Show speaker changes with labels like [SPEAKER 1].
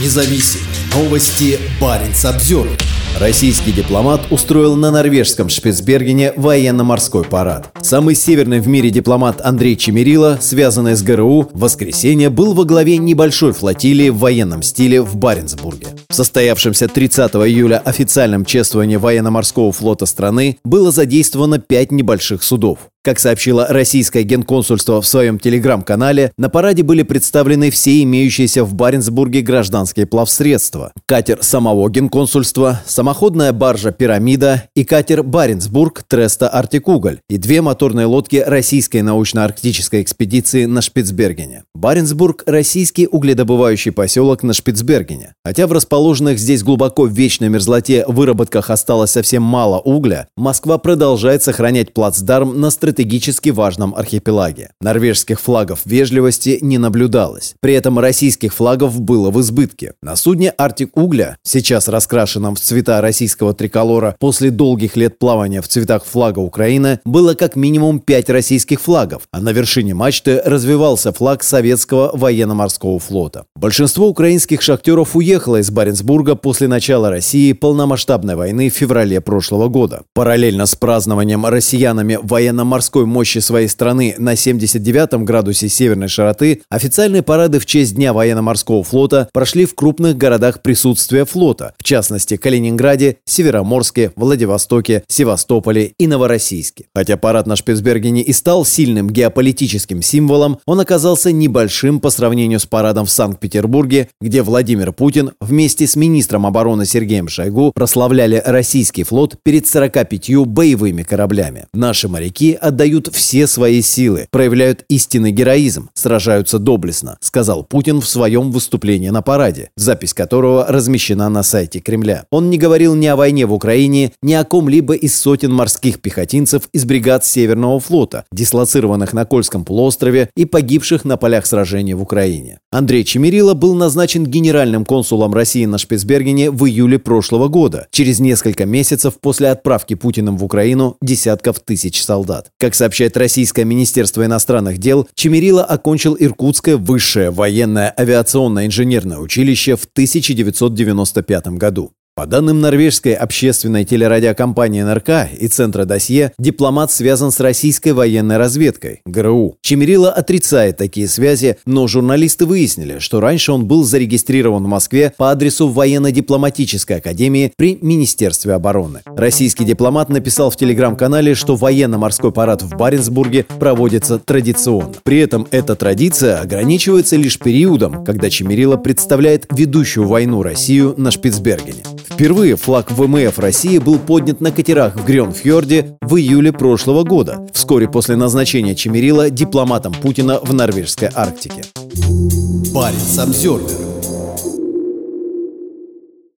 [SPEAKER 1] независим. Новости Баренц обзор. Российский дипломат устроил на норвежском Шпицбергене военно-морской парад. Самый северный в мире дипломат Андрей Чемерила, связанный с ГРУ, в воскресенье был во главе небольшой флотилии в военном стиле в Баренцбурге. В состоявшемся 30 июля официальном чествовании военно-морского флота страны было задействовано пять небольших судов. Как сообщило российское генконсульство в своем телеграм-канале, на параде были представлены все имеющиеся в Баренцбурге гражданские плавсредства. Катер самого генконсульства, самоходная баржа «Пирамида» и катер «Баренцбург» Треста «Артикуголь» и две моторные лодки российской научно-арктической экспедиции на Шпицбергене. Баренцбург – российский угледобывающий поселок на Шпицбергене. Хотя в расположенных здесь глубоко в вечной мерзлоте выработках осталось совсем мало угля, Москва продолжает сохранять плацдарм на стратегически важном архипелаге. Норвежских флагов вежливости не наблюдалось. При этом российских флагов было в избытке. На судне «Артик Угля», сейчас раскрашенном в цвета российского триколора после долгих лет плавания в цветах флага Украины, было как минимум пять российских флагов, а на вершине мачты развивался флаг советского военно-морского флота. Большинство украинских шахтеров уехало из Баренцбурга после начала России полномасштабной войны в феврале прошлого года. Параллельно с празднованием россиянами военно-морского морской мощи своей страны на 79 градусе северной широты, официальные парады в честь Дня военно-морского флота прошли в крупных городах присутствия флота, в частности Калининграде, Североморске, Владивостоке, Севастополе и Новороссийске. Хотя парад на Шпицбергене и стал сильным геополитическим символом, он оказался небольшим по сравнению с парадом в Санкт-Петербурге, где Владимир Путин вместе с министром обороны Сергеем Шойгу прославляли российский флот перед 45 боевыми кораблями. Наши моряки отдают все свои силы, проявляют истинный героизм, сражаются доблестно, сказал Путин в своем выступлении на параде, запись которого размещена на сайте Кремля. Он не говорил ни о войне в Украине, ни о ком-либо из сотен морских пехотинцев из бригад Северного флота, дислоцированных на Кольском полуострове и погибших на полях сражений в Украине. Андрей Чемерила был назначен генеральным консулом России на Шпицбергене в июле прошлого года, через несколько месяцев после отправки Путиным в Украину десятков тысяч солдат. Как сообщает Российское Министерство иностранных дел, Чемерила окончил Иркутское высшее военное авиационное инженерное училище в 1995 году. По данным норвежской общественной телерадиокомпании НРК и Центра досье, дипломат связан с российской военной разведкой, ГРУ. Чемерила отрицает такие связи, но журналисты выяснили, что раньше он был зарегистрирован в Москве по адресу военно-дипломатической академии при Министерстве обороны. Российский дипломат написал в телеграм-канале, что военно-морской парад в Баренцбурге проводится традиционно. При этом эта традиция ограничивается лишь периодом, когда Чемерила представляет ведущую войну Россию на Шпицбергене. Впервые флаг ВМФ России был поднят на катерах в Грёнфьорде в июле прошлого года, вскоре после назначения Чемерила дипломатом Путина в норвежской Арктике.
[SPEAKER 2] Парень Самсервер